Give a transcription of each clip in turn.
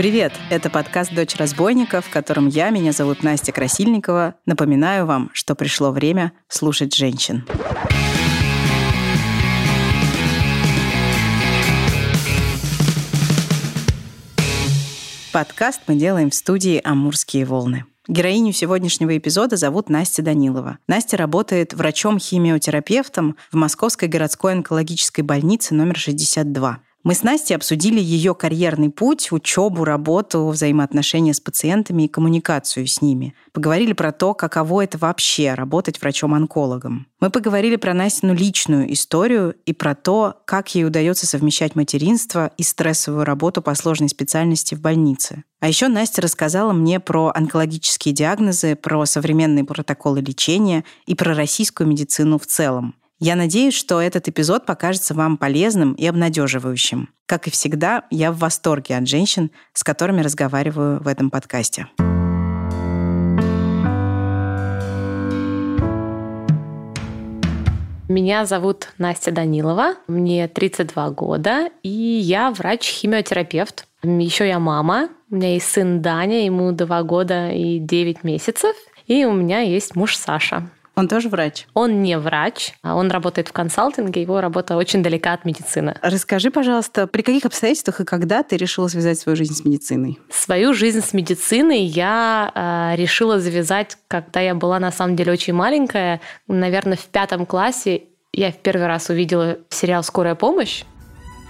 Привет! Это подкаст «Дочь разбойника», в котором я, меня зовут Настя Красильникова, напоминаю вам, что пришло время слушать женщин. Подкаст мы делаем в студии «Амурские волны». Героиню сегодняшнего эпизода зовут Настя Данилова. Настя работает врачом-химиотерапевтом в Московской городской онкологической больнице номер 62. Мы с Настей обсудили ее карьерный путь, учебу, работу, взаимоотношения с пациентами и коммуникацию с ними. Поговорили про то, каково это вообще работать врачом-онкологом. Мы поговорили про Настину личную историю и про то, как ей удается совмещать материнство и стрессовую работу по сложной специальности в больнице. А еще Настя рассказала мне про онкологические диагнозы, про современные протоколы лечения и про российскую медицину в целом. Я надеюсь, что этот эпизод покажется вам полезным и обнадеживающим. Как и всегда, я в восторге от женщин, с которыми разговариваю в этом подкасте. Меня зовут Настя Данилова, мне 32 года, и я врач-химиотерапевт. Еще я мама, у меня есть сын Даня, ему 2 года и 9 месяцев, и у меня есть муж Саша. Он тоже врач? Он не врач, а он работает в консалтинге, его работа очень далека от медицины. Расскажи, пожалуйста, при каких обстоятельствах и когда ты решила связать свою жизнь с медициной? Свою жизнь с медициной я э, решила завязать, когда я была на самом деле очень маленькая. Наверное, в пятом классе я в первый раз увидела сериал «Скорая помощь».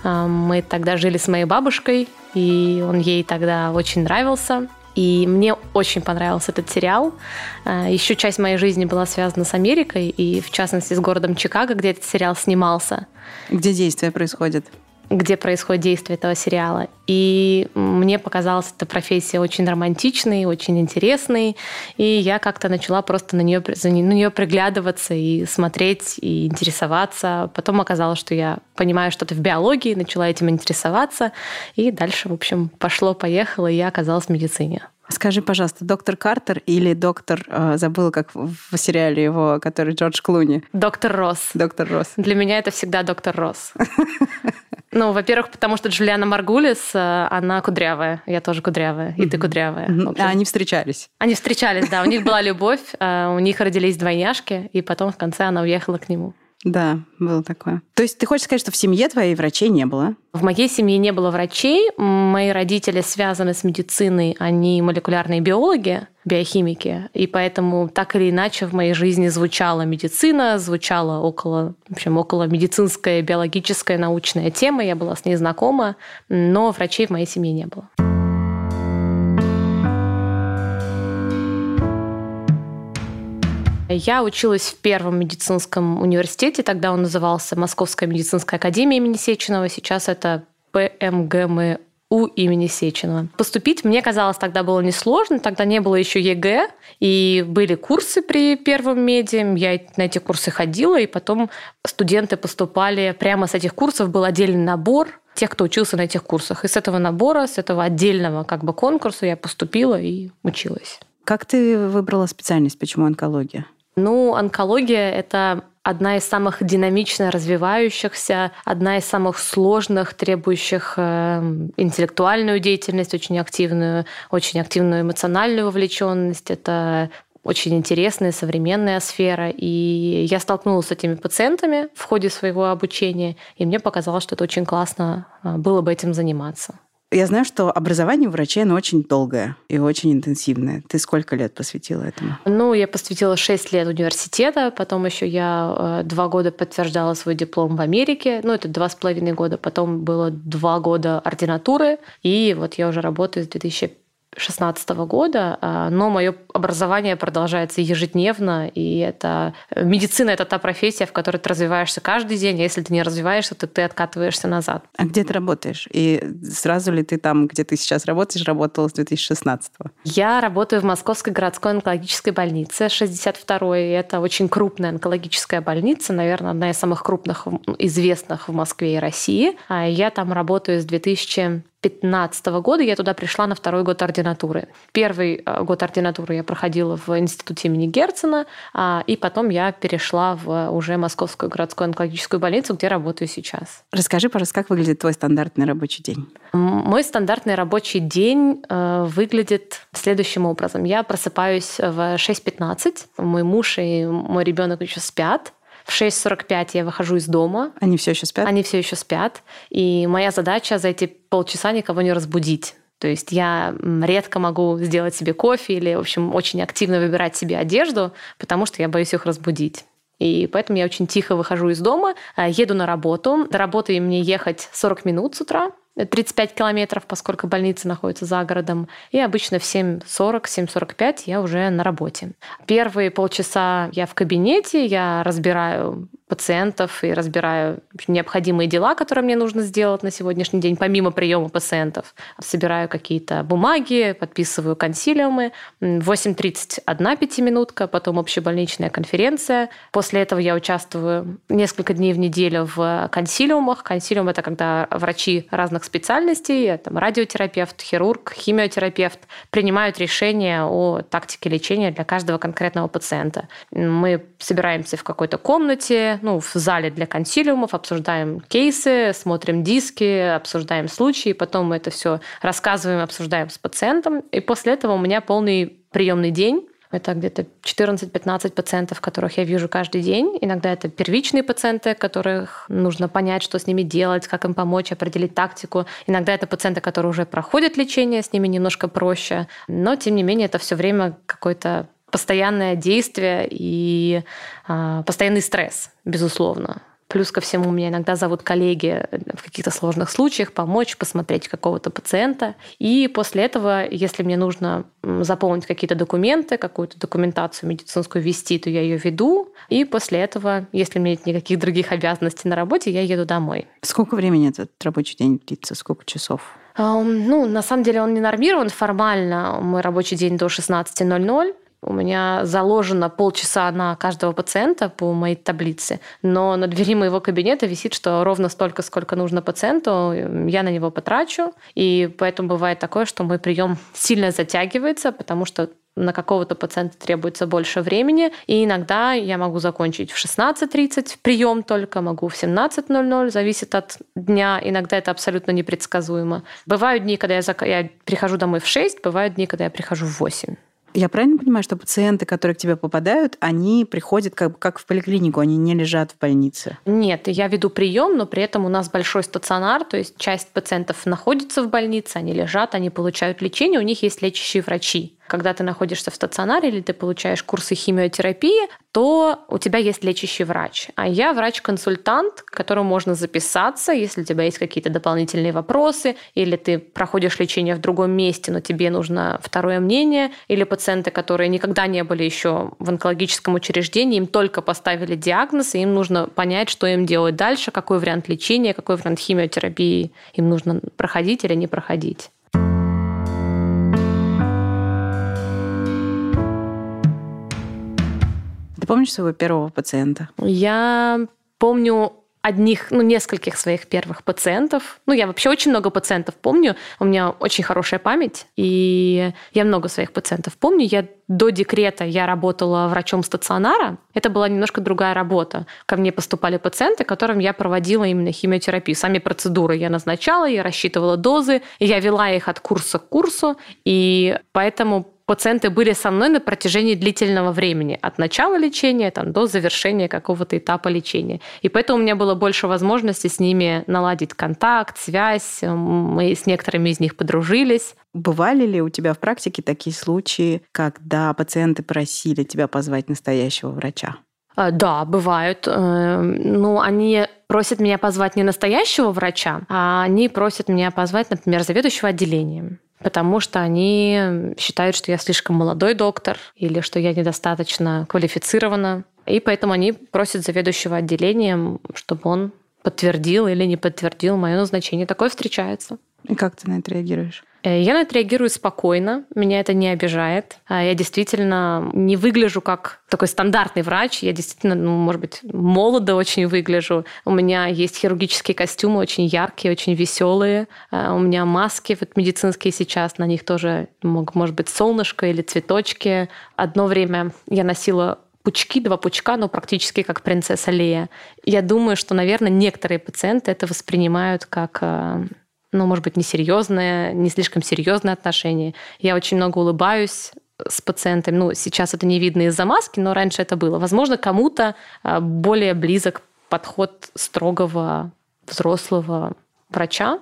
А, мы тогда жили с моей бабушкой, и он ей тогда очень нравился. И мне очень понравился этот сериал. А, Еще часть моей жизни была связана с Америкой, и в частности с городом Чикаго, где этот сериал снимался. Где действие происходит? Где происходит действие этого сериала. И мне показалась эта профессия очень романтичной, очень интересной. И я как-то начала просто на нее, на нее приглядываться и смотреть, и интересоваться. Потом оказалось, что я понимаю что-то в биологии, начала этим интересоваться. И дальше, в общем, пошло-поехало, и я оказалась в медицине. Скажи, пожалуйста, доктор Картер или доктор, э, забыла, как в сериале его, который Джордж Клуни? Доктор Росс. Доктор Росс. Для меня это всегда доктор Росс. Ну, во-первых, потому что Джулиана Маргулис, э, она кудрявая, я тоже кудрявая, и ты кудрявая. А они встречались? Они встречались, да, у них была любовь, э, у них родились двойняшки, и потом в конце она уехала к нему. Да, было такое. То есть ты хочешь сказать, что в семье твоей врачей не было? В моей семье не было врачей. Мои родители связаны с медициной, они молекулярные биологи, биохимики. И поэтому так или иначе в моей жизни звучала медицина, звучала около, в общем, около медицинская, биологическая, научная тема. Я была с ней знакома, но врачей в моей семье не было. Я училась в первом медицинском университете, тогда он назывался Московская медицинская академия имени Сеченова, сейчас это ПМГМУ имени Сеченова. Поступить мне казалось тогда было несложно, тогда не было еще ЕГЭ, и были курсы при первом меди, я на эти курсы ходила, и потом студенты поступали прямо с этих курсов, был отдельный набор, тех, кто учился на этих курсах. И с этого набора, с этого отдельного как бы конкурса я поступила и училась. Как ты выбрала специальность? Почему онкология? Ну, онкология – это одна из самых динамично развивающихся, одна из самых сложных, требующих э, интеллектуальную деятельность, очень активную, очень активную эмоциональную вовлеченность. Это очень интересная современная сфера. И я столкнулась с этими пациентами в ходе своего обучения, и мне показалось, что это очень классно э, было бы этим заниматься. Я знаю, что образование у врачей, оно очень долгое и очень интенсивное. Ты сколько лет посвятила этому? Ну, я посвятила 6 лет университета, потом еще я э, два года подтверждала свой диплом в Америке, ну, это два с половиной года, потом было два года ординатуры, и вот я уже работаю с 2005 2016 года, а, но мое образование продолжается ежедневно, и это медицина это та профессия, в которой ты развиваешься каждый день, а если ты не развиваешься, то ты откатываешься назад. А где ты работаешь? И сразу ли ты там, где ты сейчас работаешь, работала с 2016 -го? Я работаю в Московской городской онкологической больнице 62-й. Это очень крупная онкологическая больница, наверное, одна из самых крупных известных в Москве и России. А я там работаю с 2000 2015 года я туда пришла на второй год ординатуры. Первый э, год ординатуры я проходила в институте имени Герцена, а, и потом я перешла в уже Московскую городскую онкологическую больницу, где работаю сейчас. Расскажи, пожалуйста, как выглядит твой стандартный рабочий день? Мой стандартный рабочий день э, выглядит следующим образом. Я просыпаюсь в 6.15, мой муж и мой ребенок еще спят, в 6.45 я выхожу из дома. Они все еще спят? Они все еще спят. И моя задача за эти полчаса никого не разбудить. То есть я редко могу сделать себе кофе или, в общем, очень активно выбирать себе одежду, потому что я боюсь их разбудить. И поэтому я очень тихо выхожу из дома, э, еду на работу. До работы мне ехать 40 минут с утра. 35 километров, поскольку больница находится за городом. И обычно в 7.40, 7.45 я уже на работе. Первые полчаса я в кабинете, я разбираю пациентов и разбираю необходимые дела, которые мне нужно сделать на сегодняшний день, помимо приема пациентов. Собираю какие-то бумаги, подписываю консилиумы. В 8.30 одна пятиминутка, потом общебольничная конференция. После этого я участвую несколько дней в неделю в консилиумах. Консилиум – это когда врачи разных специальностей, там, радиотерапевт, хирург, химиотерапевт, принимают решения о тактике лечения для каждого конкретного пациента. Мы собираемся в какой-то комнате, ну, в зале для консилиумов, обсуждаем кейсы, смотрим диски, обсуждаем случаи, потом мы это все рассказываем, обсуждаем с пациентом. И после этого у меня полный приемный день. Это где-то 14-15 пациентов, которых я вижу каждый день. Иногда это первичные пациенты, которых нужно понять, что с ними делать, как им помочь, определить тактику. Иногда это пациенты, которые уже проходят лечение, с ними немножко проще. Но, тем не менее, это все время какой-то постоянное действие и э, постоянный стресс, безусловно. Плюс ко всему меня иногда зовут коллеги в каких-то сложных случаях помочь, посмотреть какого-то пациента. И после этого, если мне нужно заполнить какие-то документы, какую-то документацию медицинскую вести, то я ее веду. И после этого, если у меня нет никаких других обязанностей на работе, я еду домой. Сколько времени этот рабочий день длится? Сколько часов? Ну, на самом деле он не нормирован формально. Мой рабочий день до 16.00. У меня заложено полчаса на каждого пациента по моей таблице, но на двери моего кабинета висит, что ровно столько, сколько нужно пациенту, я на него потрачу. И поэтому бывает такое, что мой прием сильно затягивается, потому что на какого-то пациента требуется больше времени, и иногда я могу закончить в 16.30 прием только, могу в 17.00, зависит от дня, иногда это абсолютно непредсказуемо. Бывают дни, когда я, зак... я прихожу домой в 6, бывают дни, когда я прихожу в 8. Я правильно понимаю, что пациенты, которые к тебе попадают, они приходят как, как в поликлинику, они не лежат в больнице? Нет, я веду прием, но при этом у нас большой стационар, то есть часть пациентов находится в больнице, они лежат, они получают лечение, у них есть лечащие врачи когда ты находишься в стационаре или ты получаешь курсы химиотерапии, то у тебя есть лечащий врач. А я врач-консультант, к которому можно записаться, если у тебя есть какие-то дополнительные вопросы, или ты проходишь лечение в другом месте, но тебе нужно второе мнение, или пациенты, которые никогда не были еще в онкологическом учреждении, им только поставили диагноз, и им нужно понять, что им делать дальше, какой вариант лечения, какой вариант химиотерапии им нужно проходить или не проходить. Помнишь своего первого пациента? Я помню одних, ну, нескольких своих первых пациентов. Ну, я вообще очень много пациентов помню. У меня очень хорошая память, и я много своих пациентов помню. Я до декрета я работала врачом стационара. Это была немножко другая работа. Ко мне поступали пациенты, которым я проводила именно химиотерапию. Сами процедуры я назначала, я рассчитывала дозы, я вела их от курса к курсу. И поэтому пациенты были со мной на протяжении длительного времени, от начала лечения там, до завершения какого-то этапа лечения. И поэтому у меня было больше возможности с ними наладить контакт, связь. Мы с некоторыми из них подружились. Бывали ли у тебя в практике такие случаи, когда пациенты просили тебя позвать настоящего врача? А, да, бывают. Эм, ну, они просят меня позвать не настоящего врача, а они просят меня позвать, например, заведующего отделением потому что они считают, что я слишком молодой доктор или что я недостаточно квалифицирована. И поэтому они просят заведующего отделением, чтобы он подтвердил или не подтвердил мое назначение. Такое встречается. И как ты на это реагируешь? Э, я на это реагирую спокойно, меня это не обижает. А я действительно не выгляжу как такой стандартный врач, я действительно, ну, может быть, молодо очень выгляжу. У меня есть хирургические костюмы, очень яркие, очень веселые. Э, у меня маски вот медицинские сейчас, на них тоже может быть солнышко или цветочки. Одно время я носила пучки, два пучка, но практически как принцесса Лея. Я думаю, что, наверное, некоторые пациенты это воспринимают как э, ну, может быть, несерьезное, не слишком серьезное отношение. Я очень много улыбаюсь с пациентами. Ну, сейчас это не видно из-за маски, но раньше это было. Возможно, кому-то а, более близок подход строгого взрослого врача,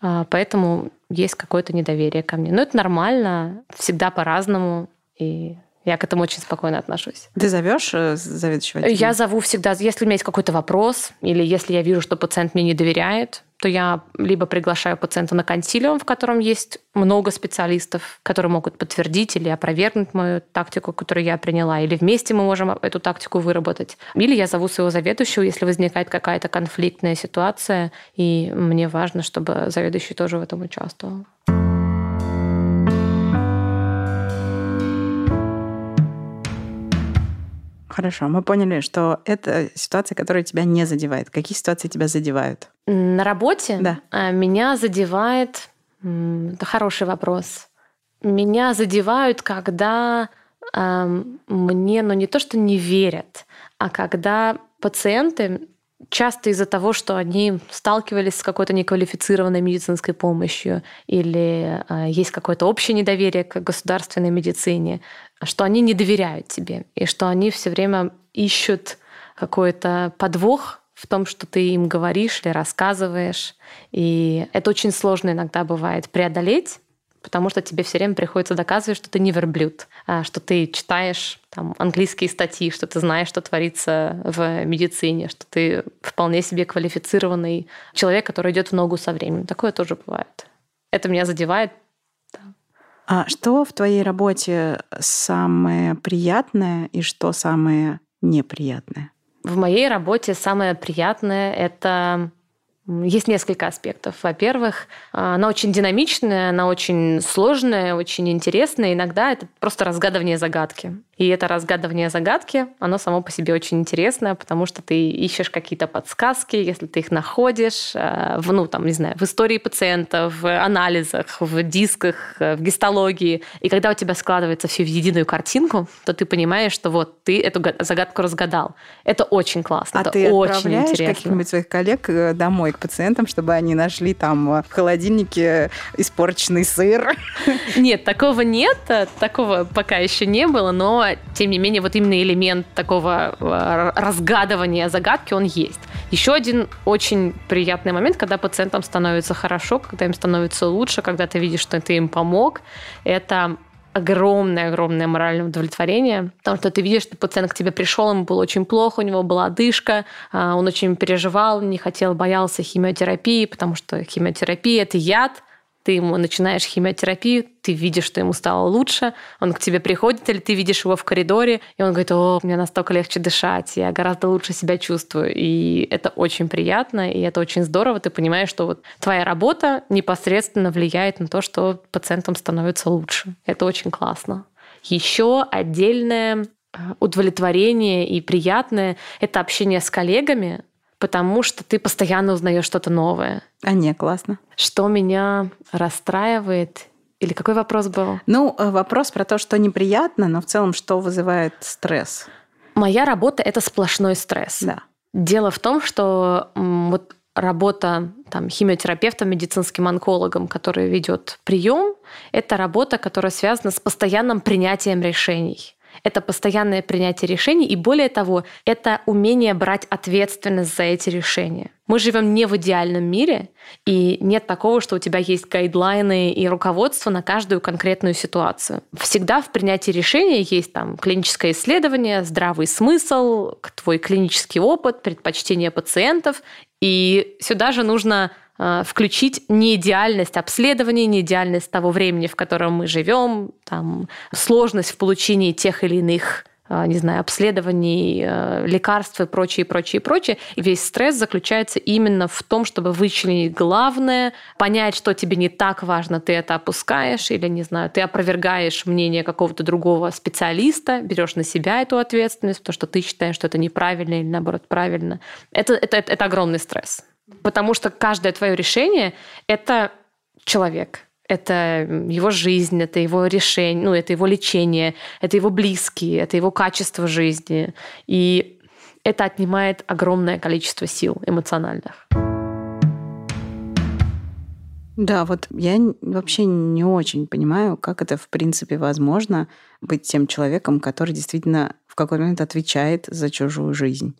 а, поэтому есть какое-то недоверие ко мне. Но это нормально, всегда по-разному, и я к этому очень спокойно отношусь. Ты зовешь э, заведующего? Я зову всегда, если у меня есть какой-то вопрос, или если я вижу, что пациент мне не доверяет, то я либо приглашаю пациента на консилиум, в котором есть много специалистов, которые могут подтвердить или опровергнуть мою тактику, которую я приняла, или вместе мы можем эту тактику выработать. Или я зову своего заведующего, если возникает какая-то конфликтная ситуация, и мне важно, чтобы заведующий тоже в этом участвовал. Хорошо, мы поняли, что это ситуация, которая тебя не задевает. Какие ситуации тебя задевают? На работе да. А, меня задевает... Это хороший вопрос. Меня задевают, когда мне, ну не то, что не верят, а когда пациенты часто из-за того, что они сталкивались с какой-то неквалифицированной медицинской помощью или э, есть какое-то общее недоверие к государственной медицине, что они не доверяют тебе и что они все время ищут какой-то подвох в том, что ты им говоришь или рассказываешь. И это очень сложно иногда бывает преодолеть, потому что тебе все время приходится доказывать, что ты не верблюд, а что ты читаешь там, английские статьи, что ты знаешь, что творится в медицине, что ты вполне себе квалифицированный человек, который идет в ногу со временем. Такое тоже бывает. Это меня задевает. Да. А что в твоей работе самое приятное и что самое неприятное? В моей работе самое приятное — это есть несколько аспектов. Во-первых, она очень динамичная, она очень сложная, очень интересная. Иногда это просто разгадывание загадки. И это разгадывание загадки, оно само по себе очень интересное, потому что ты ищешь какие-то подсказки, если ты их находишь э, в, ну, там, не знаю, в истории пациента, в анализах, в дисках, э, в гистологии. И когда у тебя складывается все в единую картинку, то ты понимаешь, что вот ты эту загадку разгадал. Это очень классно, а это ты очень интересно. каких-нибудь своих коллег э, домой к пациентам, чтобы они нашли там в холодильнике испорченный сыр? Нет, такого нет, такого пока еще не было, но тем не менее, вот именно элемент такого э, разгадывания загадки, он есть. Еще один очень приятный момент, когда пациентам становится хорошо, когда им становится лучше, когда ты видишь, что ты им помог, это огромное-огромное моральное удовлетворение, потому что ты видишь, что пациент к тебе пришел, ему было очень плохо, у него была одышка, а, он очень переживал, не хотел, боялся химиотерапии, потому что химиотерапия – это яд, ты ему начинаешь химиотерапию, ты видишь, что ему стало лучше, он к тебе приходит, или ты видишь его в коридоре, и он говорит, о, мне настолько легче дышать, я гораздо лучше себя чувствую. И это очень приятно, и это очень здорово. Ты понимаешь, что вот твоя работа непосредственно влияет на то, что пациентам становится лучше. Это очень классно. Еще отдельное э, удовлетворение и приятное – это общение с коллегами, потому что ты постоянно узнаешь что-то новое. А не, классно. Что меня расстраивает или какой вопрос был? Ну, э, вопрос про то, что неприятно, но в целом, что вызывает стресс. Моя работа это сплошной стресс. Да. Дело в том, что вот работа там, химиотерапевтом, медицинским онкологом, который ведет прием, это работа, которая связана с постоянным принятием решений. Это постоянное принятие решений, и более того, это умение брать ответственность за эти решения. Мы живем не в идеальном мире, и нет такого, что у тебя есть гайдлайны и руководство на каждую конкретную ситуацию. Всегда в принятии решения есть там клиническое исследование, здравый смысл, твой клинический опыт, предпочтения пациентов, и сюда же нужно включить неидеальность обследования, неидеальность того времени, в котором мы живем, там, сложность в получении тех или иных э, не знаю, обследований, э, лекарств и прочее, прочее, прочее. И весь стресс заключается именно в том, чтобы вычленить главное, понять, что тебе не так важно, ты это опускаешь или, не знаю, ты опровергаешь мнение какого-то другого специалиста, берешь на себя эту ответственность, потому что ты считаешь, что это неправильно или, наоборот, правильно. Это, это, это, это огромный стресс. Потому что каждое твое решение — это человек — это его жизнь, это его решение, ну, это его лечение, это его близкие, это его качество жизни. И это отнимает огромное количество сил эмоциональных. Да, вот я вообще не очень понимаю, как это в принципе возможно быть тем человеком, который действительно в какой-то момент отвечает за чужую жизнь.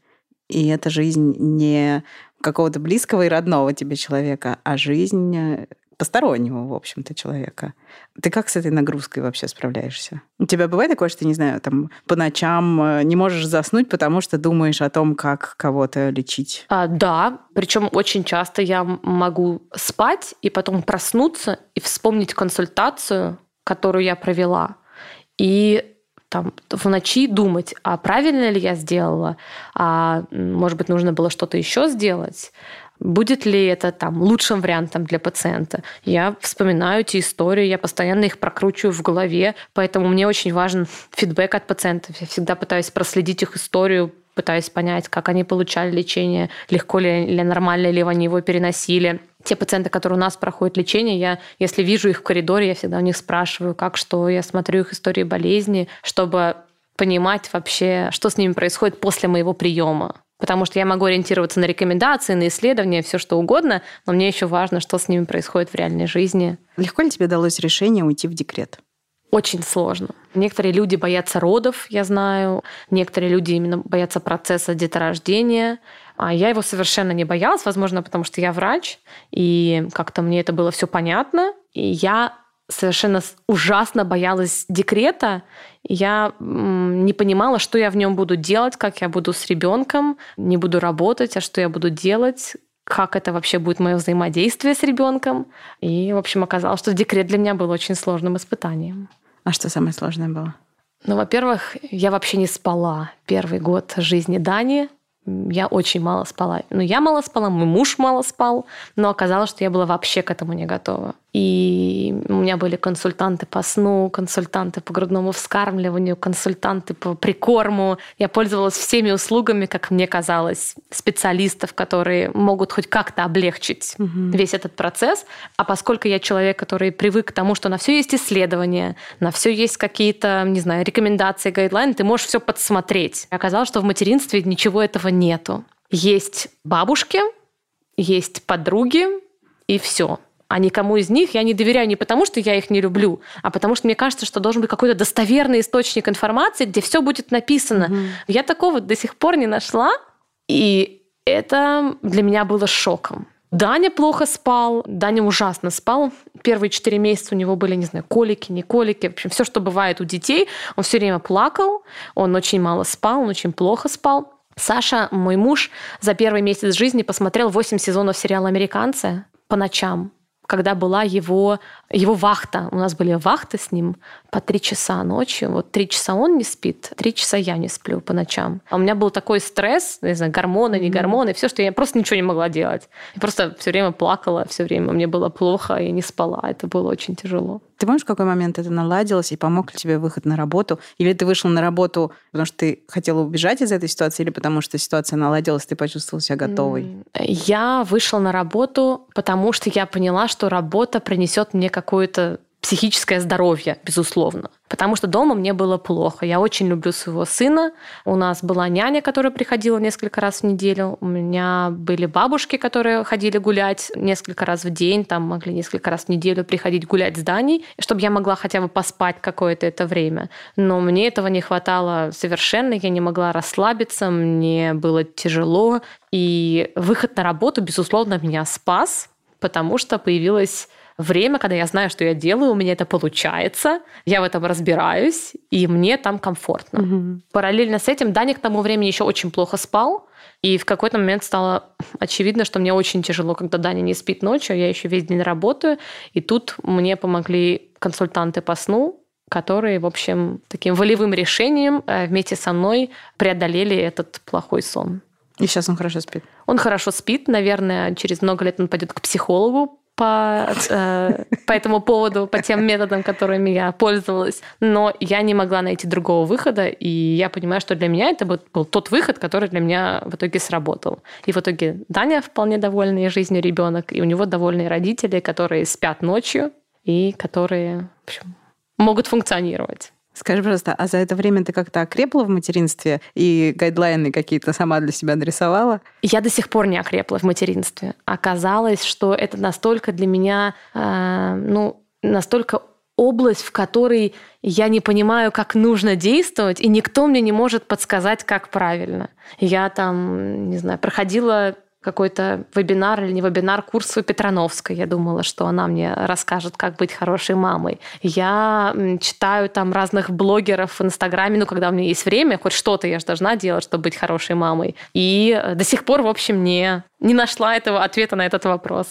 И эта жизнь не какого-то близкого и родного тебе человека, а жизнь постороннего, в общем-то, человека. Ты как с этой нагрузкой вообще справляешься? У тебя бывает такое, что не знаю, там по ночам э, не можешь заснуть, потому что думаешь о том, как кого-то лечить? А, да, причем очень часто я могу спать и потом проснуться и вспомнить консультацию, которую я провела. И там в ночи думать, а правильно ли я сделала, а может быть нужно было что-то еще сделать. Будет ли это там лучшим вариантом для пациента? Я вспоминаю эти истории, я постоянно их прокручиваю в голове, поэтому мне очень важен фидбэк от пациентов. Я всегда пытаюсь проследить их историю, пытаюсь понять, как они получали лечение, легко ли или нормально ли они его переносили. Те пациенты, которые у нас проходят лечение, я, если вижу их в коридоре, я всегда у них спрашиваю, как что, я смотрю их истории болезни, чтобы понимать вообще, что с ними происходит после моего приема потому что я могу ориентироваться на рекомендации, на исследования, все что угодно, но мне еще важно, что с ними происходит в реальной жизни. Легко ли тебе далось решение уйти в декрет? Очень сложно. Некоторые люди боятся родов, я знаю. Некоторые люди именно боятся процесса деторождения. А я его совершенно не боялась, возможно, потому что я врач, и как-то мне это было все понятно. И я совершенно ужасно боялась декрета. Я не понимала, что я в нем буду делать, как я буду с ребенком, не буду работать, а что я буду делать, как это вообще будет мое взаимодействие с ребенком. И, в общем, оказалось, что декрет для меня был очень сложным испытанием. А что самое сложное было? Ну, во-первых, я вообще не спала первый год жизни Дани я очень мало спала. Ну, я мало спала, мой муж мало спал, но оказалось, что я была вообще к этому не готова. И у меня были консультанты по сну, консультанты по грудному вскармливанию, консультанты по прикорму. Я пользовалась всеми услугами, как мне казалось, специалистов, которые могут хоть как-то облегчить угу. весь этот процесс. А поскольку я человек, который привык к тому, что на все есть исследования, на все есть какие-то, не знаю, рекомендации, гайдлайны, ты можешь все подсмотреть. Оказалось, что в материнстве ничего этого нету. Есть бабушки, есть подруги, и все а никому из них я не доверяю не потому, что я их не люблю, а потому что мне кажется, что должен быть какой-то достоверный источник информации, где все будет написано. Угу. Я такого до сих пор не нашла, и это для меня было шоком. Даня плохо спал, Даня ужасно спал. Первые четыре месяца у него были, не знаю, колики, не колики, в общем, все, что бывает у детей. Он все время плакал, он очень мало спал, он очень плохо спал. Саша, мой муж, за первый месяц жизни посмотрел 8 сезонов сериала «Американцы» по ночам когда была его, его вахта. У нас были вахты с ним по три часа ночью. Вот три часа он не спит, три часа я не сплю по ночам. А у меня был такой стресс, не знаю, гормоны, не гормоны, все, что я просто ничего не могла делать. Я просто все время плакала, все время мне было плохо, я не спала. Это было очень тяжело. Ты помнишь, в какой момент это наладилось и помог ли тебе выход на работу? Или ты вышел на работу, потому что ты хотела убежать из этой ситуации, или потому что ситуация наладилась, ты почувствовала себя готовой? Я вышла на работу, потому что я поняла, что работа принесет мне какую-то психическое здоровье, безусловно. Потому что дома мне было плохо. Я очень люблю своего сына. У нас была няня, которая приходила несколько раз в неделю. У меня были бабушки, которые ходили гулять несколько раз в день, там могли несколько раз в неделю приходить гулять с Даней, чтобы я могла хотя бы поспать какое-то это время. Но мне этого не хватало совершенно. Я не могла расслабиться, мне было тяжело. И выход на работу, безусловно, меня спас, потому что появилась время, когда я знаю, что я делаю, у меня это получается, я в этом разбираюсь, и мне там комфортно. Угу. Параллельно с этим Даня к тому времени еще очень плохо спал, и в какой-то момент стало очевидно, что мне очень тяжело, когда Даня не спит ночью, я еще весь день работаю, и тут мне помогли консультанты по сну, которые, в общем, таким волевым решением э, вместе со мной преодолели этот плохой сон. И сейчас он хорошо спит? Он хорошо спит. Наверное, через много лет он пойдет к психологу по, э, по этому поводу, по тем методам, которыми я пользовалась. Но я не могла найти другого выхода, и я понимаю, что для меня это был, тот выход, который для меня в итоге сработал. И в итоге Даня вполне довольный жизнью ребенок, и у него довольные родители, которые спят ночью и которые в общем, могут функционировать. Скажи, пожалуйста, а за это время ты как-то окрепла в материнстве и гайдлайны какие-то сама для себя нарисовала? Я до сих пор не окрепла в материнстве. Оказалось, что это настолько для меня, э, ну, настолько область, в которой я не понимаю, как нужно действовать, и никто мне не может подсказать, как правильно. Я там, не знаю, проходила какой-то вебинар или не вебинар, курс у Петрановской. Я думала, что она мне расскажет, как быть хорошей мамой. Я читаю там разных блогеров в Инстаграме, ну, когда у меня есть время, хоть что-то я же должна делать, чтобы быть хорошей мамой. И до сих пор, в общем, не, не нашла этого ответа на этот вопрос.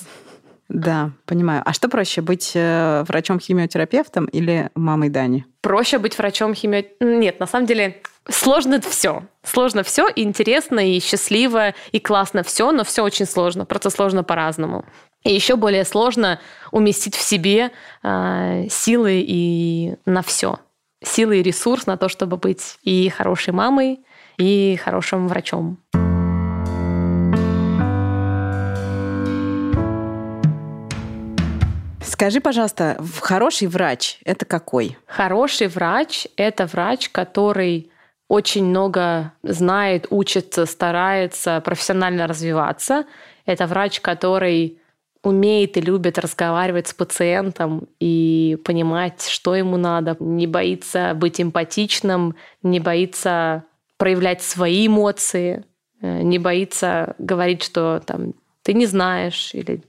Да, понимаю. А что проще, быть э, врачом-химиотерапевтом или мамой Дани? Проще быть врачом-химиотерапевтом. Нет, на самом деле сложно все. Сложно все, и интересно, и счастливо, и классно все, но все очень сложно. Просто сложно по-разному. И еще более сложно уместить в себе э, силы и на все. Силы и ресурс на то, чтобы быть и хорошей мамой, и хорошим врачом. Скажи, пожалуйста, хороший врач – это какой? Хороший врач – это врач, который очень много знает, учится, старается профессионально развиваться. Это врач, который умеет и любит разговаривать с пациентом и понимать, что ему надо, не боится быть эмпатичным, не боится проявлять свои эмоции, э, не боится говорить, что там ты не знаешь или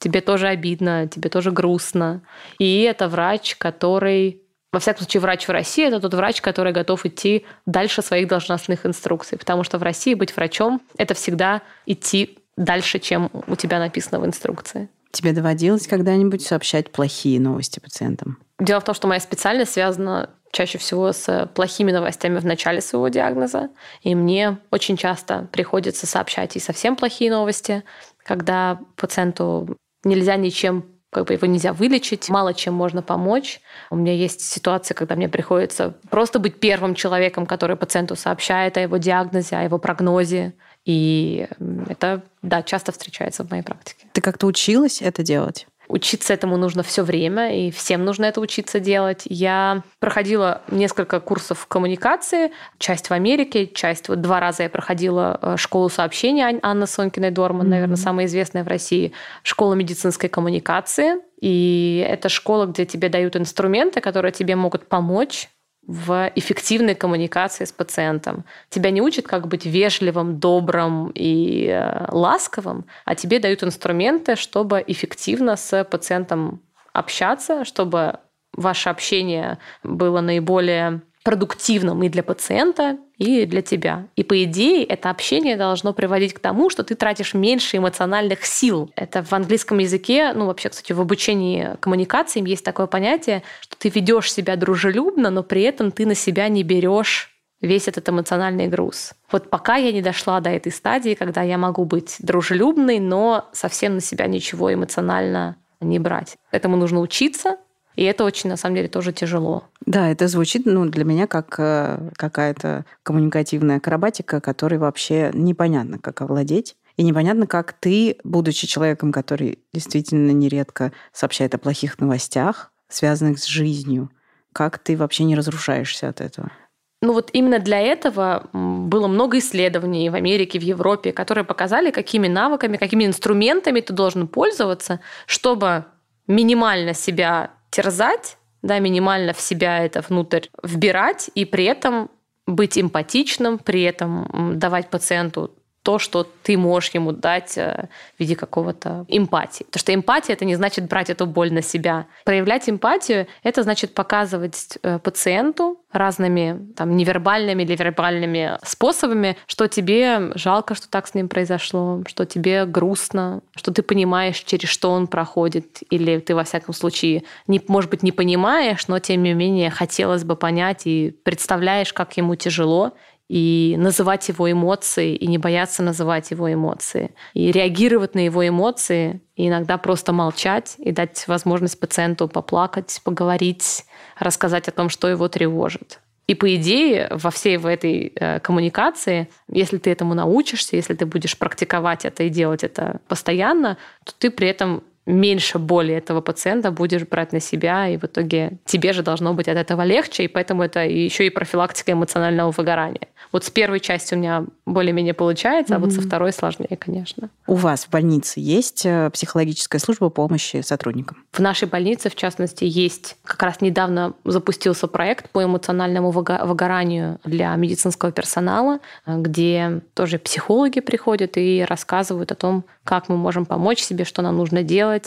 тебе тоже обидно, тебе тоже грустно. И это врач, который во всяком случае, врач в России – это тот врач, который готов идти дальше своих должностных инструкций. Потому что в России быть врачом – это всегда идти дальше, чем у тебя написано в инструкции. Тебе доводилось когда-нибудь сообщать плохие новости пациентам? Дело в том, что моя специальность связана чаще всего с плохими новостями в начале своего диагноза. И мне очень часто приходится сообщать и совсем плохие новости, когда пациенту нельзя ничем как бы его нельзя вылечить, мало чем можно помочь. У меня есть ситуации, когда мне приходится просто быть первым человеком, который пациенту сообщает о его диагнозе, о его прогнозе. И это, да, часто встречается в моей практике. Ты как-то училась это делать? Учиться этому нужно все время, и всем нужно это учиться делать. Я проходила несколько курсов коммуникации, часть в Америке, часть вот два раза я проходила э, школу сообщения Анны Сонкиной Дорман, mm-hmm. наверное, самая известная в России школа медицинской коммуникации. И это школа, где тебе дают инструменты, которые тебе могут помочь в эффективной коммуникации с пациентом. Тебя не учат, как быть вежливым, добрым и э, ласковым, а тебе дают инструменты, чтобы эффективно с пациентом общаться, чтобы ваше общение было наиболее продуктивным и для пациента, и для тебя. И по идее это общение должно приводить к тому, что ты тратишь меньше эмоциональных сил. Это в английском языке, ну вообще, кстати, в обучении коммуникациям есть такое понятие, что ты ведешь себя дружелюбно, но при этом ты на себя не берешь весь этот эмоциональный груз. Вот пока я не дошла до этой стадии, когда я могу быть дружелюбной, но совсем на себя ничего эмоционально не брать. Этому нужно учиться, и это очень, на самом деле, тоже тяжело. Да, это звучит ну, для меня как э, какая-то коммуникативная акробатика, которой вообще непонятно, как овладеть. И непонятно, как ты, будучи человеком, который действительно нередко сообщает о плохих новостях, связанных с жизнью, как ты вообще не разрушаешься от этого? Ну вот именно для этого было много исследований в Америке, в Европе, которые показали, какими навыками, какими инструментами ты должен пользоваться, чтобы минимально себя терзать, да, минимально в себя это внутрь вбирать и при этом быть эмпатичным, при этом давать пациенту то, что ты можешь ему дать э, в виде какого-то эмпатии. Потому что эмпатия – это не значит брать эту боль на себя. Проявлять эмпатию – это значит показывать э, пациенту разными там, невербальными или вербальными способами, что тебе жалко, что так с ним произошло, что тебе грустно, что ты понимаешь, через что он проходит, или ты, во всяком случае, не, может быть, не понимаешь, но, тем не менее, хотелось бы понять и представляешь, как ему тяжело, и называть его эмоции, и не бояться называть его эмоции, и реагировать на его эмоции, и иногда просто молчать и дать возможность пациенту поплакать, поговорить, рассказать о том, что его тревожит. И по идее, во всей в этой э, коммуникации, если ты этому научишься, если ты будешь практиковать это и делать это постоянно, то ты при этом меньше боли этого пациента будешь брать на себя, и в итоге тебе же должно быть от этого легче, и поэтому это еще и профилактика эмоционального выгорания. Вот с первой части у меня более-менее получается, mm-hmm. а вот со второй сложнее, конечно. У вас в больнице есть э, психологическая служба помощи сотрудникам? В нашей больнице, в частности, есть как раз недавно запустился проект по эмоциональному выгоранию для медицинского персонала, э, где тоже психологи приходят и рассказывают о том, как мы можем помочь себе, что нам нужно делать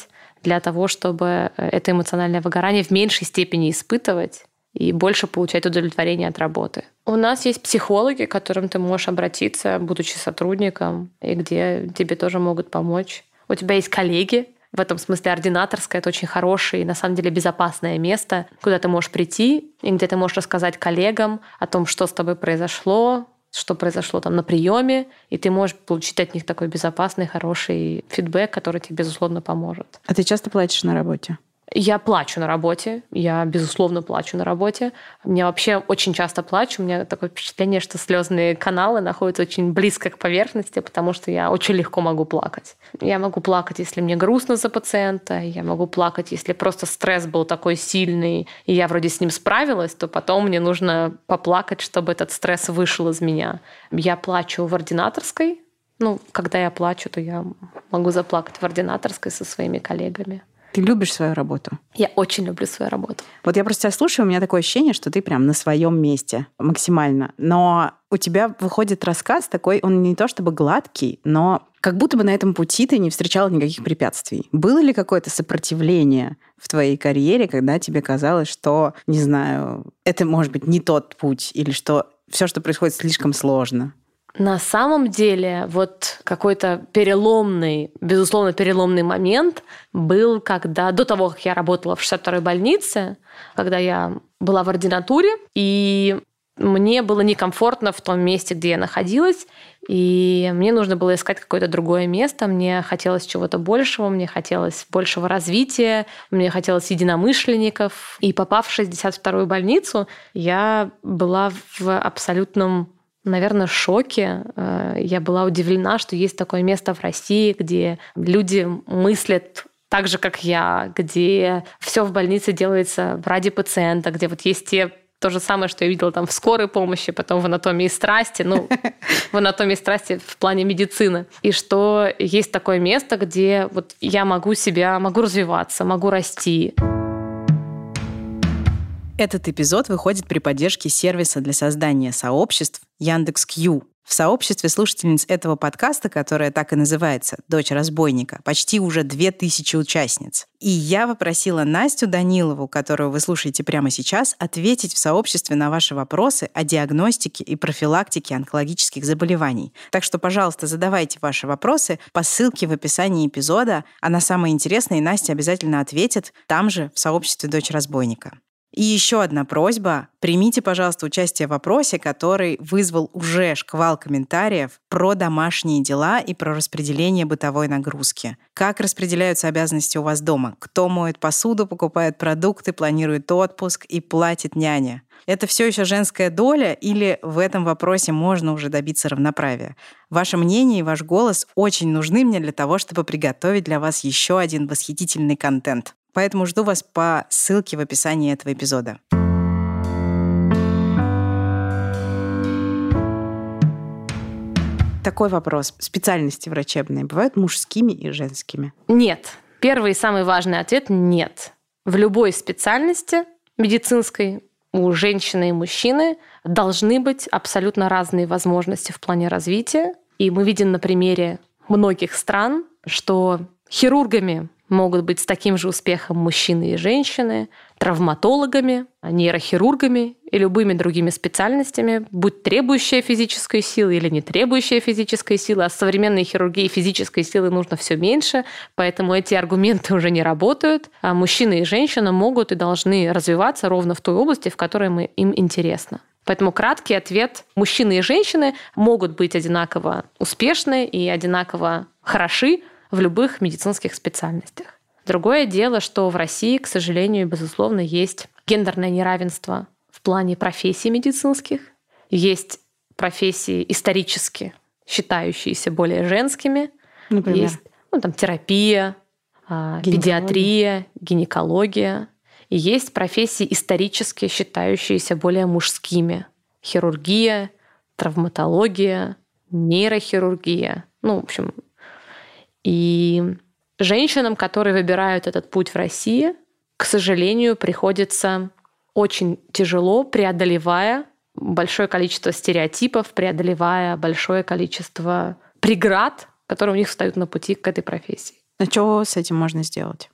для того, чтобы э, это эмоциональное выгорание в меньшей степени испытывать и больше получать удовлетворение от работы. У нас есть психологи, к которым ты можешь обратиться, будучи сотрудником, и где тебе тоже могут помочь. У тебя есть коллеги, в этом смысле ординаторская это очень хорошее и на самом деле безопасное место, куда ты можешь прийти и где ты можешь рассказать коллегам о том, что с тобой произошло, что произошло там на приеме, и ты можешь получить от них такой безопасный, хороший фидбэк, который тебе, безусловно, поможет. А ты часто платишь на работе? Я плачу на работе, я, безусловно, плачу на работе. Мне вообще очень часто плачу, у меня такое впечатление, что слезные каналы находятся очень близко к поверхности, потому что я очень легко могу плакать. Я могу плакать, если мне грустно за пациента, я могу плакать, если просто стресс был такой сильный, и я вроде с ним справилась, то потом мне нужно поплакать, чтобы этот стресс вышел из меня. Я плачу в ординаторской, ну, когда я плачу, то я могу заплакать в ординаторской со своими коллегами. Ты любишь свою работу? Я очень люблю свою работу. Вот я просто тебя слушаю, у меня такое ощущение, что ты прям на своем месте максимально. Но у тебя выходит рассказ такой, он не то чтобы гладкий, но как будто бы на этом пути ты не встречала никаких препятствий. Было ли какое-то сопротивление в твоей карьере, когда тебе казалось, что, не знаю, это может быть не тот путь, или что все, что происходит, слишком сложно? На самом деле, вот какой-то переломный, безусловно, переломный момент был, когда до того, как я работала в 62-й больнице, когда я была в ординатуре, и мне было некомфортно в том месте, где я находилась, и мне нужно было искать какое-то другое место, мне хотелось чего-то большего, мне хотелось большего развития, мне хотелось единомышленников. И попав в 62-ю больницу, я была в абсолютном наверное, шоке. Э, я была удивлена, что есть такое место в России, где люди мыслят так же, как я, где все в больнице делается ради пациента, где вот есть те то же самое, что я видела там в скорой помощи, потом в анатомии страсти, ну, в анатомии страсти в плане медицины. И что есть такое место, где вот я могу себя, могу развиваться, могу расти. Этот эпизод выходит при поддержке сервиса для создания сообществ Яндекс.Кью. В сообществе слушательниц этого подкаста, которое так и называется «Дочь разбойника», почти уже 2000 участниц. И я попросила Настю Данилову, которую вы слушаете прямо сейчас, ответить в сообществе на ваши вопросы о диагностике и профилактике онкологических заболеваний. Так что, пожалуйста, задавайте ваши вопросы по ссылке в описании эпизода, а на самые интересные Настя обязательно ответит там же, в сообществе «Дочь разбойника». И еще одна просьба. Примите, пожалуйста, участие в вопросе, который вызвал уже шквал комментариев про домашние дела и про распределение бытовой нагрузки. Как распределяются обязанности у вас дома? Кто моет посуду, покупает продукты, планирует отпуск и платит няне? Это все еще женская доля или в этом вопросе можно уже добиться равноправия? Ваше мнение и ваш голос очень нужны мне для того, чтобы приготовить для вас еще один восхитительный контент. Поэтому жду вас по ссылке в описании этого эпизода. Такой вопрос. Специальности врачебные бывают мужскими и женскими? Нет. Первый и самый важный ответ – нет. В любой специальности медицинской у женщины и мужчины должны быть абсолютно разные возможности в плане развития, И мы видим на примере многих стран, что хирургами могут быть с таким же успехом мужчины и женщины, травматологами, нейрохирургами и любыми другими специальностями, будь требующая физической силы или не требующая физической силы, а в современной хирургии физической силы нужно все меньше, поэтому эти аргументы уже не работают. А мужчины и женщина могут и должны развиваться ровно в той области, в которой мы, им интересно. Поэтому краткий ответ. Мужчины и женщины могут быть одинаково успешны и одинаково хороши в любых медицинских специальностях. Другое дело, что в России, к сожалению, безусловно, есть гендерное неравенство в плане профессий медицинских. Есть профессии исторически считающиеся более женскими. Например? Есть ну, там, терапия, а, гинекология. педиатрия, гинекология. И есть профессии исторически считающиеся более мужскими. Хирургия, травматология, нейрохирургия. Ну, в общем, и женщинам, которые выбирают этот путь в России, к сожалению, приходится очень тяжело, преодолевая большое количество стереотипов, преодолевая большое количество преград, которые у них встают на пути к этой профессии. А что с этим можно сделать?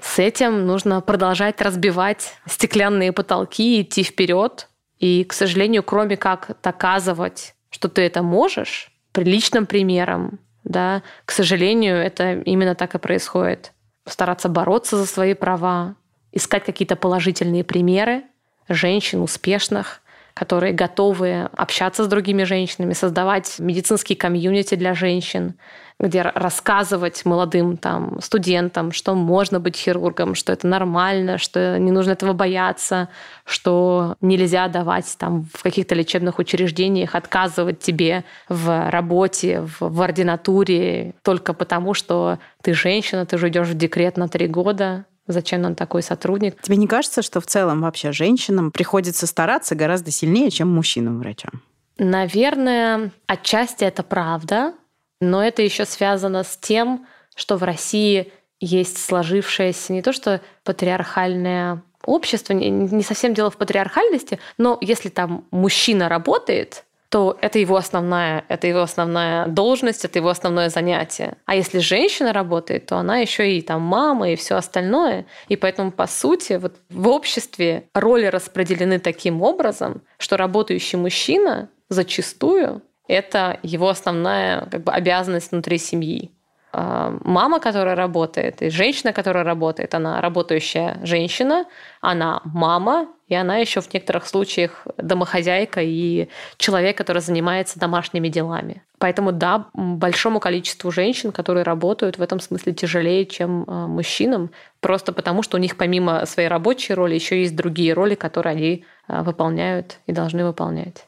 С этим нужно продолжать разбивать стеклянные потолки, идти вперед. И, к сожалению, кроме как доказывать, что ты это можешь, приличным примером, да, к сожалению, это именно так и происходит. Стараться бороться за свои права, искать какие-то положительные примеры женщин успешных, которые готовы общаться с другими женщинами, создавать медицинские комьюнити для женщин, где рассказывать молодым там, студентам, что можно быть хирургом, что это нормально, что не нужно этого бояться, что нельзя давать там, в каких-то лечебных учреждениях отказывать тебе в работе, в, в ординатуре только потому, что ты женщина, ты же идешь в декрет на три года, Зачем нам такой сотрудник? Тебе не кажется, что в целом вообще женщинам приходится стараться гораздо сильнее, чем мужчинам-врачам? Наверное, отчасти это правда, но это еще связано с тем, что в России есть сложившееся не то что патриархальное общество, не совсем дело в патриархальности, но если там мужчина работает, то это его основная, это его основная должность, это его основное занятие. А если женщина работает, то она еще и там мама и все остальное. И поэтому, по сути, вот в обществе роли распределены таким образом, что работающий мужчина зачастую это его основная как бы, обязанность внутри семьи. Мама, которая работает, и женщина, которая работает, она работающая женщина, она мама, и она еще в некоторых случаях домохозяйка и человек, который занимается домашними делами. Поэтому да, большому количеству женщин, которые работают, в этом смысле тяжелее, чем а, мужчинам, просто потому что у них помимо своей рабочей роли еще есть другие роли, которые они а, выполняют и должны выполнять.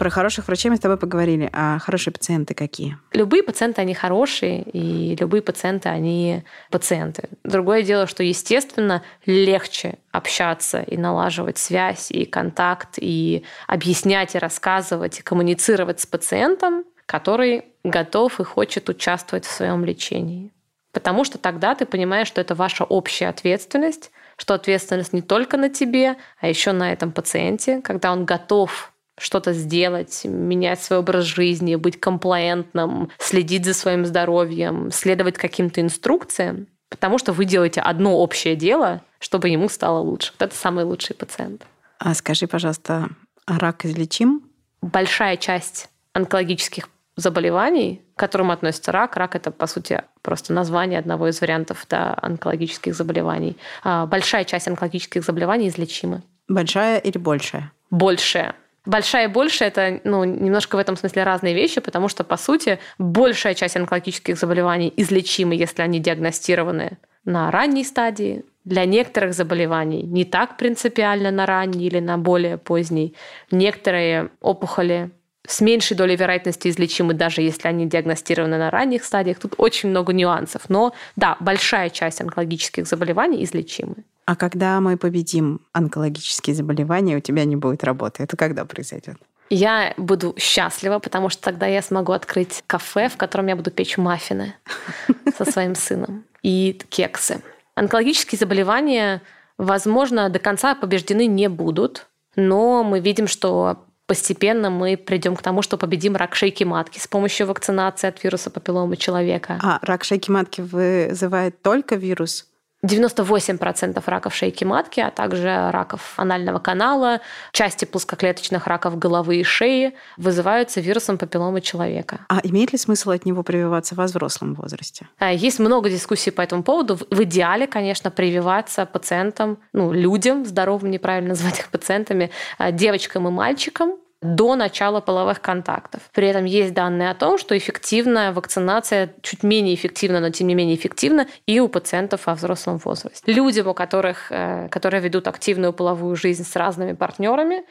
Про хороших врачей мы с тобой поговорили. А хорошие пациенты какие? Любые пациенты, они хорошие, и любые пациенты, они пациенты. Другое дело, что, естественно, легче общаться и налаживать связь и контакт, и объяснять, и рассказывать, и коммуницировать с пациентом, который готов и хочет участвовать в своем лечении. Потому что тогда ты понимаешь, что это ваша общая ответственность, что ответственность не только на тебе, а еще на этом пациенте, когда он готов что-то сделать, менять свой образ жизни, быть комплаентным, следить за своим здоровьем, следовать каким-то инструкциям, потому что вы делаете одно общее дело, чтобы ему стало лучше. Вот это самый лучший пациент. А скажи, пожалуйста, а рак излечим? Большая часть онкологических заболеваний, к которым относится рак. Рак – это, по сути, просто название одного из вариантов да, онкологических заболеваний. А большая часть онкологических заболеваний излечимы. Большая или большая? Большая. Большая и большая – это ну, немножко в этом смысле разные вещи, потому что, по сути, большая часть онкологических заболеваний излечимы, если они диагностированы на ранней стадии. Для некоторых заболеваний не так принципиально на ранней или на более поздней. Некоторые опухоли с меньшей долей вероятности излечимы, даже если они диагностированы на ранних стадиях. Тут очень много нюансов. Но да, большая часть онкологических заболеваний излечимы. А когда мы победим онкологические заболевания, у тебя не будет работы. Это когда произойдет? Я буду счастлива, потому что тогда я смогу открыть кафе, в котором я буду печь маффины со своим сыном и кексы. Онкологические заболевания, возможно, до конца побеждены не будут, но мы видим, что постепенно мы придем к тому, что победим рак шейки матки с помощью вакцинации от вируса папилломы человека. А рак шейки матки вызывает только вирус? 98% раков шейки матки, а также раков анального канала, части плоскоклеточных раков головы и шеи вызываются вирусом папилломы человека. А имеет ли смысл от него прививаться во взрослом возрасте? А, есть много дискуссий по этому поводу. В идеале, конечно, прививаться пациентам, ну, людям, здоровым, неправильно назвать их пациентами, а, девочкам и мальчикам, до начала половых контактов. При этом есть данные о том, что эффективная вакцинация чуть менее эффективна, но тем не менее эффективна и у пациентов во взрослом возрасте. Людям, у которых, э, которые ведут активную половую жизнь с разными партнерами,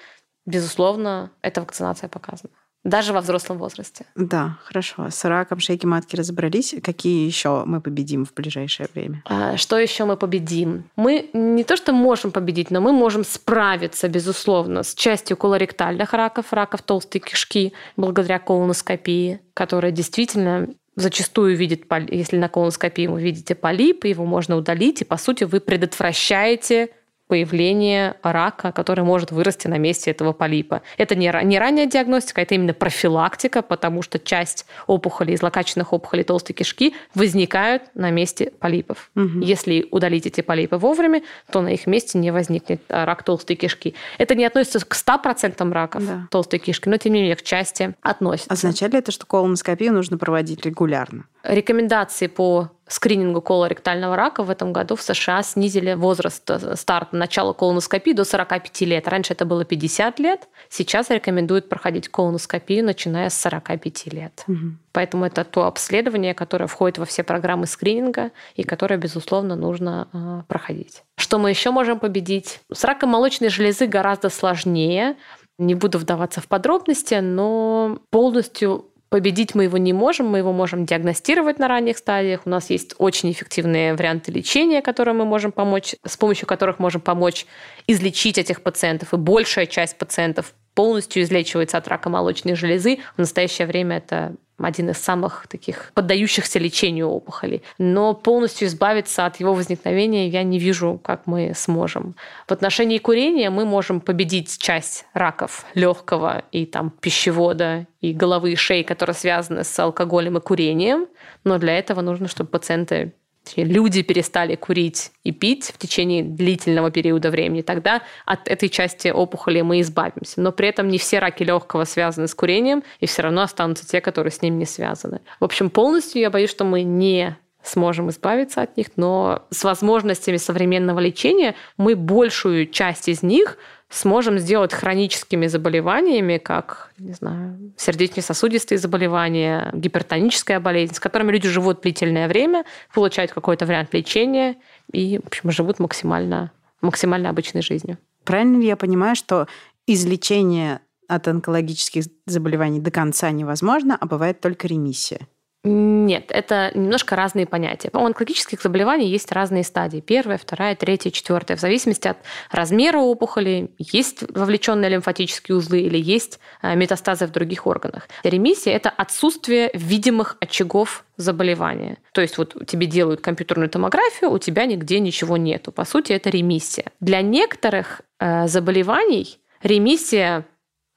безусловно, эта вакцинация показана даже во взрослом возрасте. Да, хорошо. С раком шейки матки разобрались. Какие еще мы победим в ближайшее время? А, что еще мы победим? Мы не то что можем победить, но мы можем справиться, безусловно, с частью колоректальных раков, раков толстой кишки, благодаря колоноскопии, которая действительно зачастую видит, если на колоноскопии вы видите полип, его можно удалить, и, по сути, вы предотвращаете появление рака, который может вырасти на месте этого полипа. Это не, не ранняя диагностика, это именно профилактика, потому что часть опухолей, злокачественных опухолей толстой кишки возникают на месте полипов. Угу. Если удалить эти полипы вовремя, то на их месте не возникнет а, рак толстой кишки. Это не относится к 100% раков да. толстой кишки, но тем не менее к части относится. Означает ли это, что колоноскопию нужно проводить регулярно? Рекомендации по скринингу колоректального рака в этом году в США снизили возраст э, старта начала колоноскопии до 45 лет. Раньше это было 50 лет. Сейчас рекомендуют проходить колоноскопию, начиная с 45 лет. Угу. Поэтому это то обследование, которое входит во все программы скрининга и которое, безусловно, нужно э, проходить. Что мы еще можем победить? С раком молочной железы гораздо сложнее. Не буду вдаваться в подробности, но полностью Победить мы его не можем, мы его можем диагностировать на ранних стадиях. У нас есть очень эффективные варианты лечения, которые мы можем помочь, с помощью которых можем помочь излечить этих пациентов. И большая часть пациентов полностью излечивается от рака молочной железы. В настоящее время это один из самых таких поддающихся лечению опухолей. Но полностью избавиться от его возникновения я не вижу, как мы сможем. В отношении курения мы можем победить часть раков легкого и там пищевода и головы и шеи, которые связаны с алкоголем и курением. Но для этого нужно, чтобы пациенты люди перестали курить и пить в течение длительного периода времени, тогда от этой части опухоли мы избавимся. Но при этом не все раки легкого связаны с курением, и все равно останутся те, которые с ним не связаны. В общем, полностью я боюсь, что мы не сможем избавиться от них, но с возможностями современного лечения мы большую часть из них сможем сделать хроническими заболеваниями, как, не знаю, сердечно-сосудистые заболевания, гипертоническая болезнь, с которыми люди живут длительное время, получают какой-то вариант лечения и, в общем, живут максимально, максимально обычной жизнью. Правильно ли я понимаю, что излечение от онкологических заболеваний до конца невозможно, а бывает только ремиссия? Нет, это немножко разные понятия. У онкологических заболеваний есть разные стадии. Первая, вторая, третья, четвертая. В зависимости от размера опухоли, есть вовлеченные лимфатические узлы или есть э, метастазы в других органах. Ремиссия – это отсутствие видимых очагов заболевания. То есть вот тебе делают компьютерную томографию, у тебя нигде ничего нету. По сути, это ремиссия. Для некоторых э, заболеваний ремиссия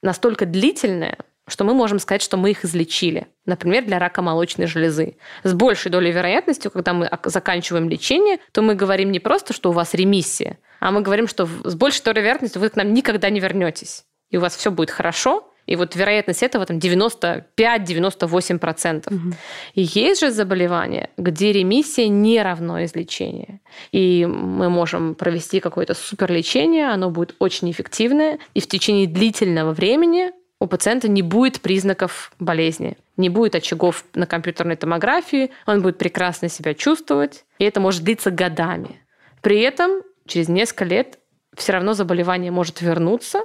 настолько длительная, что мы можем сказать, что мы их излечили. Например, для рака молочной железы. С большей долей вероятностью, когда мы заканчиваем лечение, то мы говорим не просто, что у вас ремиссия, а мы говорим, что с большей долей вероятности вы к нам никогда не вернетесь. И у вас все будет хорошо, и вот вероятность этого там 95-98%. Угу. И есть же заболевания, где ремиссия не равно излечению. И мы можем провести какое-то суперлечение, оно будет очень эффективное, и в течение длительного времени у пациента не будет признаков болезни, не будет очагов на компьютерной томографии, он будет прекрасно себя чувствовать, и это может длиться годами. При этом через несколько лет все равно заболевание может вернуться,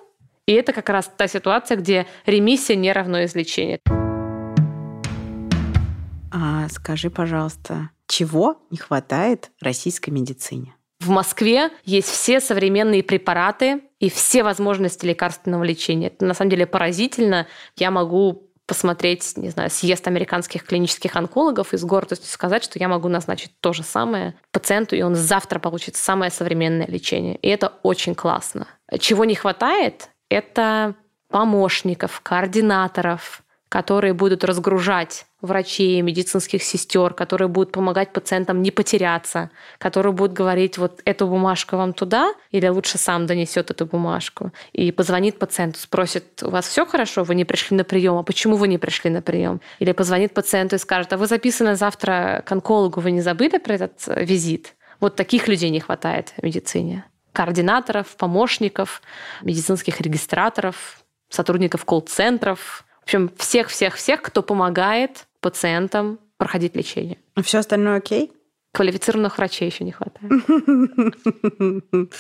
и это как раз та ситуация, где ремиссия не равно излечению. А скажи, пожалуйста, чего не хватает российской медицине? В Москве есть все современные препараты и все возможности лекарственного лечения. Это на самом деле поразительно. Я могу посмотреть, не знаю, съезд американских клинических онкологов и с гордостью сказать, что я могу назначить то же самое пациенту, и он завтра получит самое современное лечение. И это очень классно. Чего не хватает, это помощников, координаторов, которые будут разгружать врачей, медицинских сестер, которые будут помогать пациентам не потеряться, которые будут говорить, вот эту бумажку вам туда, или лучше сам донесет эту бумажку, и позвонит пациенту, спросит, у вас все хорошо, вы не пришли на прием, а почему вы не пришли на прием? Или позвонит пациенту и скажет, а вы записаны завтра к онкологу, вы не забыли про этот э, визит? Вот таких людей не хватает в медицине. Координаторов, помощников, медицинских регистраторов, сотрудников колл-центров, общем, всех-всех-всех, кто помогает пациентам проходить лечение. А все остальное окей? Квалифицированных врачей еще не хватает.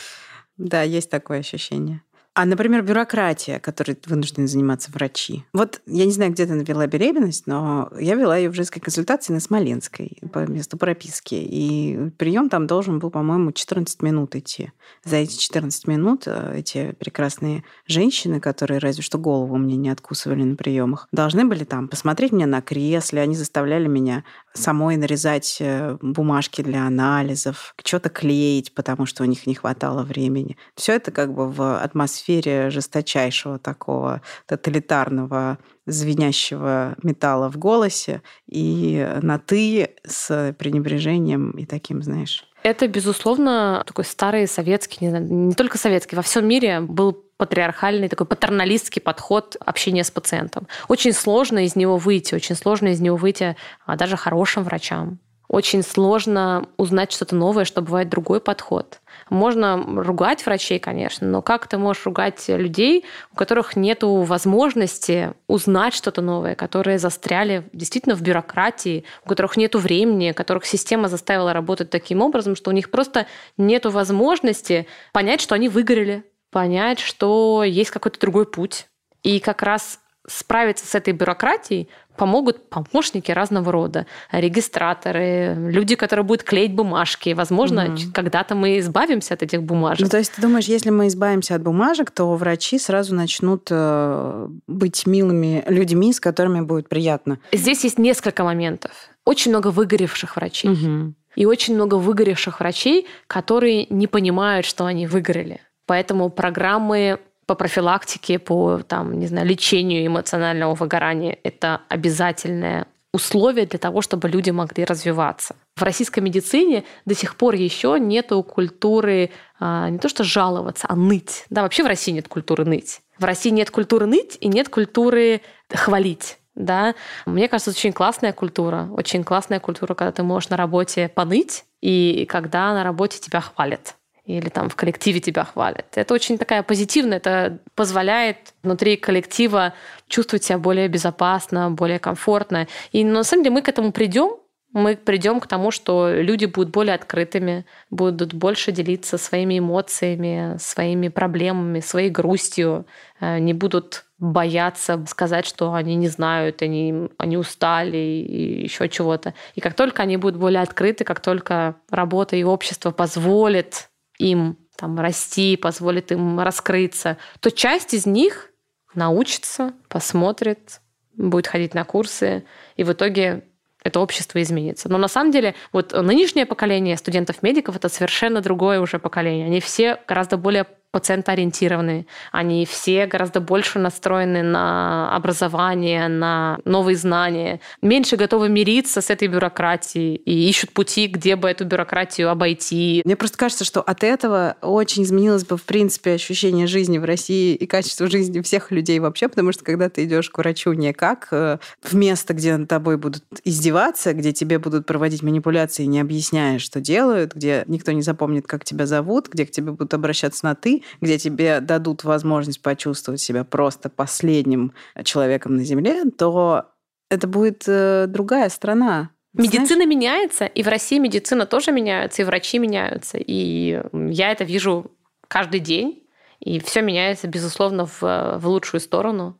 Да, есть такое ощущение. А, например, бюрократия, которой вынуждены заниматься врачи. Вот я не знаю, где ты навела беременность, но я вела ее в женской консультации на Смоленской по месту прописки. И прием там должен был, по-моему, 14 минут идти. За эти 14 минут э, эти прекрасные женщины, которые разве что голову мне не откусывали на приемах, должны были там посмотреть меня на кресле, они заставляли меня самой нарезать э, бумажки для анализов, что-то клеить, потому что у них не хватало времени. Все это как бы в атмосфере жесточайшего такого тоталитарного звенящего металла в голосе и на «ты» с пренебрежением и таким, знаешь... Это, безусловно, такой старый советский, не, знаю, не только советский, во всем мире был патриархальный, такой патерналистский подход общения с пациентом. Очень сложно из него выйти, очень сложно из него выйти а даже хорошим врачам. Очень сложно узнать что-то новое, что бывает другой подход. Можно ругать врачей, конечно, но как ты можешь ругать людей, у которых нет возможности узнать что-то новое, которые застряли действительно в бюрократии, у которых нет времени, которых система заставила работать таким образом, что у них просто нет возможности понять, что они выгорели, понять, что есть какой-то другой путь. И как раз справиться с этой бюрократией помогут помощники разного рода, регистраторы, люди, которые будут клеить бумажки. Возможно, mm когда-то мы избавимся от этих бумажек. Ну, то есть ты думаешь, если мы избавимся от бумажек, то врачи сразу начнут э, быть милыми людьми, с которыми будет приятно? Здесь есть несколько моментов. Очень много выгоревших врачей. mm И очень много выгоревших врачей, которые не понимают, что они выгорели. Поэтому программы по профилактике, по там, не знаю, лечению эмоционального выгорания. Это обязательное условие для того, чтобы люди могли развиваться. В российской медицине до сих пор еще нету культуры а, не то что жаловаться, а ныть. Да, вообще в России нет культуры ныть. В России нет культуры ныть и нет культуры хвалить. Да? Мне кажется, это очень классная культура. Очень классная культура, когда ты можешь на работе поныть, и когда на работе тебя хвалят или там в коллективе тебя хвалят. Это очень такая позитивная, это позволяет внутри коллектива чувствовать себя более безопасно, более комфортно. И на самом деле мы к этому придем, мы придем к тому, что люди будут более открытыми, будут больше делиться своими эмоциями, своими проблемами, своей грустью, э, не будут бояться сказать, что они не знают, они, они устали и еще чего-то. И как только они будут более открыты, как только работа и общество позволит им там, расти, позволит им раскрыться, то часть из них научится, посмотрит, будет ходить на курсы, и в итоге это общество изменится. Но на самом деле вот нынешнее поколение студентов-медиков это совершенно другое уже поколение. Они все гораздо более пациентоориентированы, они все гораздо больше настроены на образование, на новые знания, меньше готовы мириться с этой бюрократией и ищут пути, где бы эту бюрократию обойти. Мне просто кажется, что от этого очень изменилось бы, в принципе, ощущение жизни в России и качество жизни всех людей вообще, потому что когда ты идешь к врачу не как э, в место, где над тобой будут издеваться, где тебе будут проводить манипуляции, не объясняя, что делают, где никто не запомнит, как тебя зовут, где к тебе будут обращаться на «ты», где тебе дадут возможность почувствовать себя просто последним человеком на Земле, то это будет э, другая страна. Медицина Знаешь? меняется, и в России медицина тоже меняется, и врачи меняются. И я это вижу каждый день. И все меняется, безусловно, в, в лучшую сторону.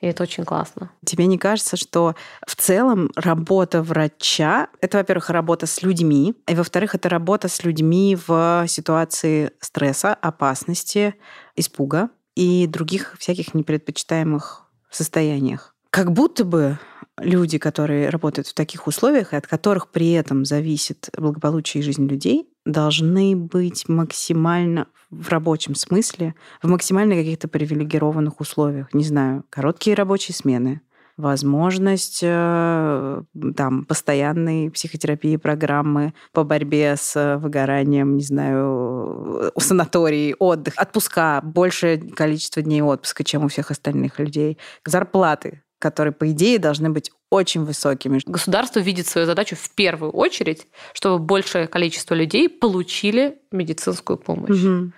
И это очень классно. Тебе не кажется, что в целом работа врача — это, во-первых, работа с людьми, и, во-вторых, это работа с людьми в ситуации стресса, опасности, испуга и других всяких непредпочитаемых состояниях. Как будто бы люди, которые работают в таких условиях, и от которых при этом зависит благополучие и жизнь людей, должны быть максимально в рабочем смысле в максимально каких-то привилегированных условиях. Не знаю, короткие рабочие смены, возможность э, там, постоянной психотерапии программы по борьбе с выгоранием, не знаю, у санаторий, отдых, отпуска, большее количество дней отпуска, чем у всех остальных людей, зарплаты, которые, по идее, должны быть очень высокими. Государство видит свою задачу в первую очередь, чтобы большее количество людей получили медицинскую помощь. Угу.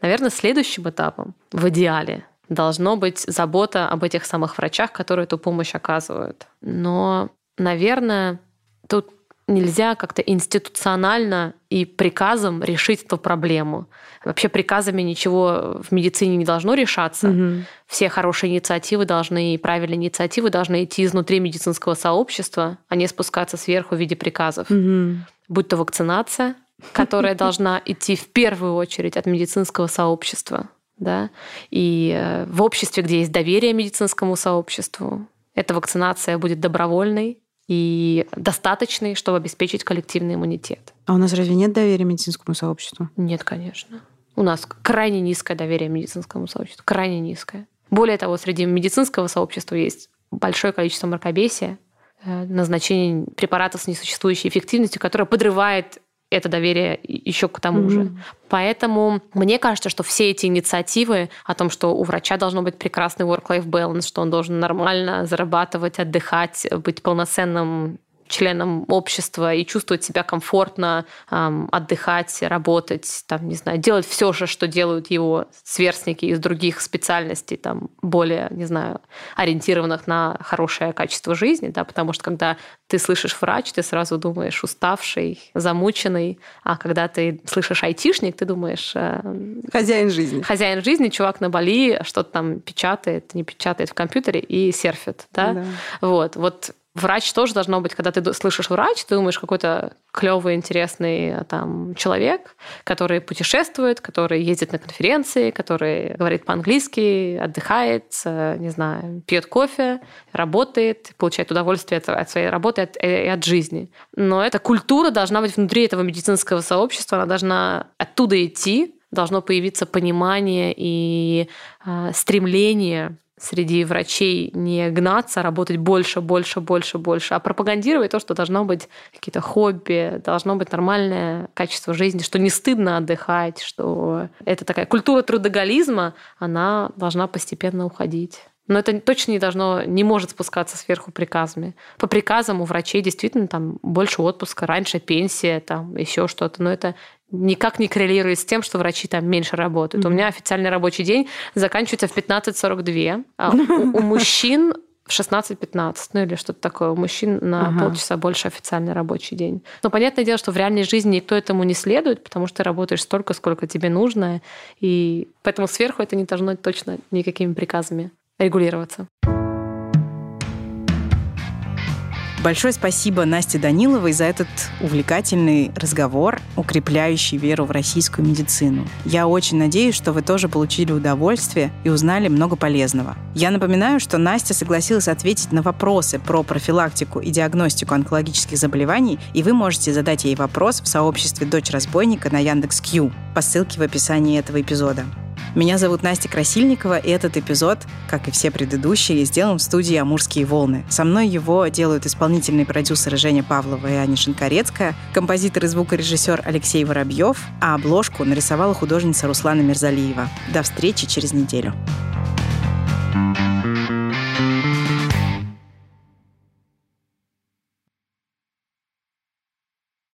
Наверное, следующим этапом в идеале должно быть забота об этих самых врачах, которые эту помощь оказывают. Но, наверное, тут нельзя как-то институционально и приказом решить эту проблему. Вообще приказами ничего в медицине не должно решаться. Угу. Все хорошие инициативы должны и правильные инициативы должны идти изнутри медицинского сообщества, а не спускаться сверху в виде приказов. Угу. Будь то вакцинация, которая должна идти в первую очередь от медицинского сообщества, да, и э, в обществе, где есть доверие медицинскому сообществу, эта вакцинация будет добровольной, и достаточный, чтобы обеспечить коллективный иммунитет. А у нас разве нет доверия медицинскому сообществу? Нет, конечно. У нас крайне низкое доверие медицинскому сообществу, крайне низкое. Более того, среди медицинского сообщества есть большое количество мракобесия, э, назначение препаратов с несуществующей эффективностью, которое подрывает это доверие еще к тому mm-hmm. же. Поэтому мне кажется, что все эти инициативы о том, что у врача должно быть прекрасный work-life balance, что он должен нормально зарабатывать, отдыхать, быть полноценным членом общества и чувствовать себя комфортно, отдыхать, работать, там, не знаю, делать все же, что делают его сверстники из других специальностей, там, более, не знаю, ориентированных на хорошее качество жизни, да, потому что когда ты слышишь врач, ты сразу думаешь уставший, замученный, а когда ты слышишь айтишник, ты думаешь... Э, хозяин жизни. Хозяин жизни, чувак на Бали что-то там печатает, не печатает в компьютере и серфит, да? да. Вот, вот Врач тоже должно быть, когда ты слышишь врач, ты думаешь, какой-то клевый, интересный э, там человек, который путешествует, который ездит на конференции, который говорит по-английски, отдыхает, э, не знаю, пьет кофе, работает, получает удовольствие от своей работы э, и от жизни. Но эта культура должна быть внутри этого медицинского сообщества, она должна оттуда идти, должно появиться понимание и э, стремление среди врачей не гнаться, работать больше, больше, больше, больше, а пропагандировать то, что должно быть какие-то хобби, должно быть нормальное качество жизни, что не стыдно отдыхать, что это такая культура трудоголизма, она должна постепенно уходить. Но это точно не должно, не может спускаться сверху приказами. По приказам у врачей действительно там больше отпуска, раньше пенсия, там еще что-то. Но это никак не коррелирует с тем, что врачи там меньше работают. Mm-hmm. У меня официальный рабочий день заканчивается в 15.42, а у, у мужчин в 16-15, ну или что-то такое. У мужчин на ага. полчаса больше официальный рабочий день. Но понятное дело, что в реальной жизни никто этому не следует, потому что ты работаешь столько, сколько тебе нужно, и поэтому сверху это не должно точно никакими приказами регулироваться. Большое спасибо Насте Даниловой за этот увлекательный разговор, укрепляющий веру в российскую медицину. Я очень надеюсь, что вы тоже получили удовольствие и узнали много полезного. Я напоминаю, что Настя согласилась ответить на вопросы про профилактику и диагностику онкологических заболеваний, и вы можете задать ей вопрос в сообществе «Дочь разбойника» на Яндекс.Кью по ссылке в описании этого эпизода. Меня зовут Настя Красильникова, и этот эпизод, как и все предыдущие, сделан в студии «Амурские волны». Со мной его делают исполнительные продюсеры Женя Павлова и Аня Шинкарецкая, композитор и звукорежиссер Алексей Воробьев, а обложку нарисовала художница Руслана Мирзалиева. До встречи через неделю. thank you